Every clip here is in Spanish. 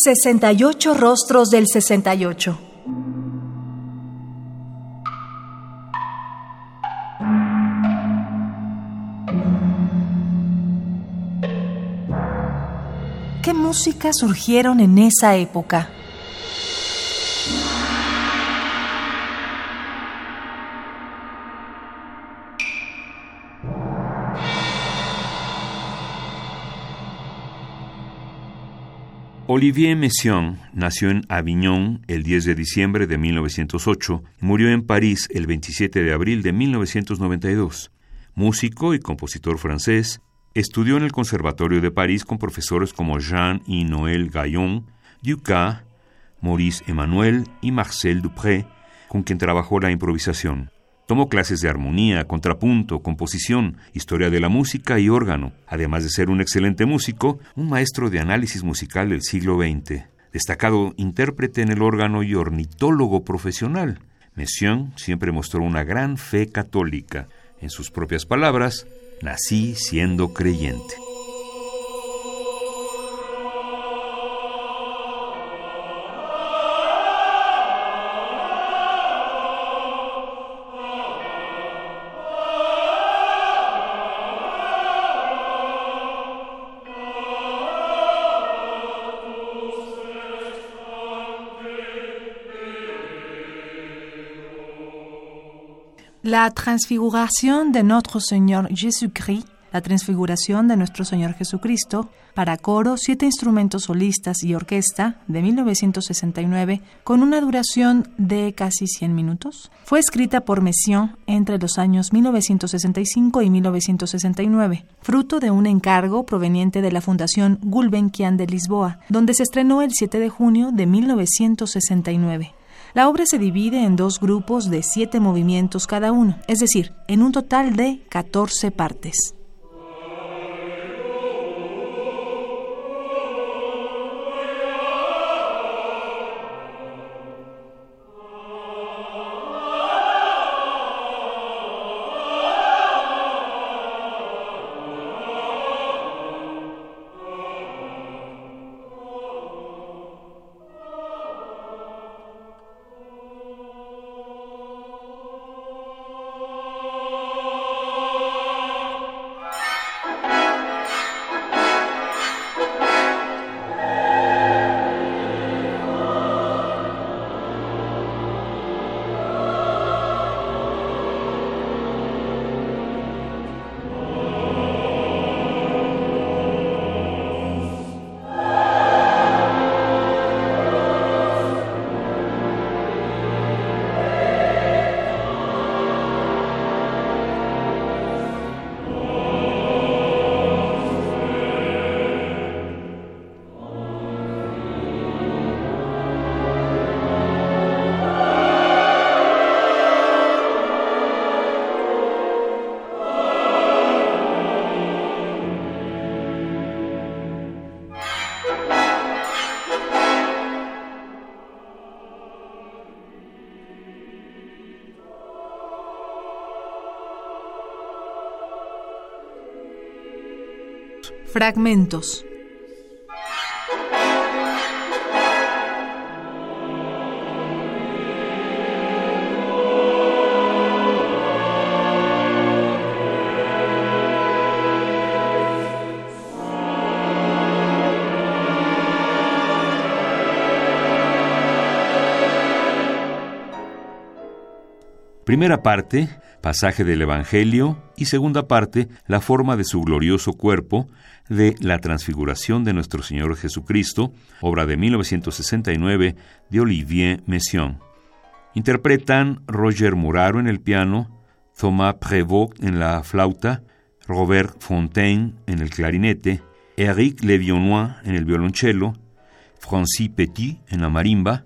68 rostros del 68. ¿Qué música surgieron en esa época? Olivier Messiaen nació en Avignon el 10 de diciembre de 1908 y murió en París el 27 de abril de 1992. Músico y compositor francés, estudió en el Conservatorio de París con profesores como Jean y Noël Gaillon, Ducas, Maurice Emmanuel y Marcel Dupré, con quien trabajó la improvisación. Tomó clases de armonía, contrapunto, composición, historia de la música y órgano. Además de ser un excelente músico, un maestro de análisis musical del siglo XX. Destacado intérprete en el órgano y ornitólogo profesional. Messiaen siempre mostró una gran fe católica. En sus propias palabras, nací siendo creyente. La transfiguración de nuestro Señor Jesucristo, la transfiguración de nuestro Señor Jesucristo, para coro, siete instrumentos solistas y orquesta, de 1969, con una duración de casi 100 minutos, fue escrita por Messiaen entre los años 1965 y 1969, fruto de un encargo proveniente de la Fundación Gulbenkian de Lisboa, donde se estrenó el 7 de junio de 1969. La obra se divide en dos grupos de siete movimientos cada uno, es decir, en un total de 14 partes. Fragmentos. Primera parte, pasaje del Evangelio, y segunda parte, la forma de su glorioso cuerpo, de La Transfiguración de nuestro Señor Jesucristo, obra de 1969 de Olivier Messiaen. Interpretan Roger Muraro en el piano, Thomas Prévost en la flauta, Robert Fontaine en el clarinete, Eric Levionnois en el violonchelo, Francis Petit en la marimba,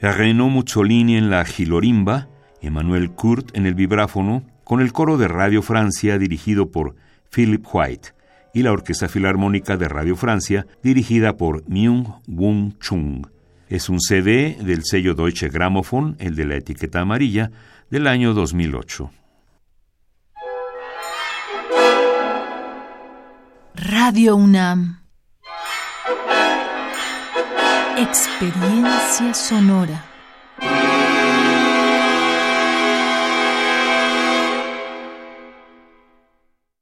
Renaud Muzzolini en la gilorimba, Emmanuel Kurt en el vibráfono, con el coro de Radio Francia dirigido por Philip White y la Orquesta Filarmónica de Radio Francia dirigida por Myung Woon Chung. Es un CD del sello Deutsche Grammophon, el de la etiqueta amarilla, del año 2008. Radio UNAM Experiencia sonora.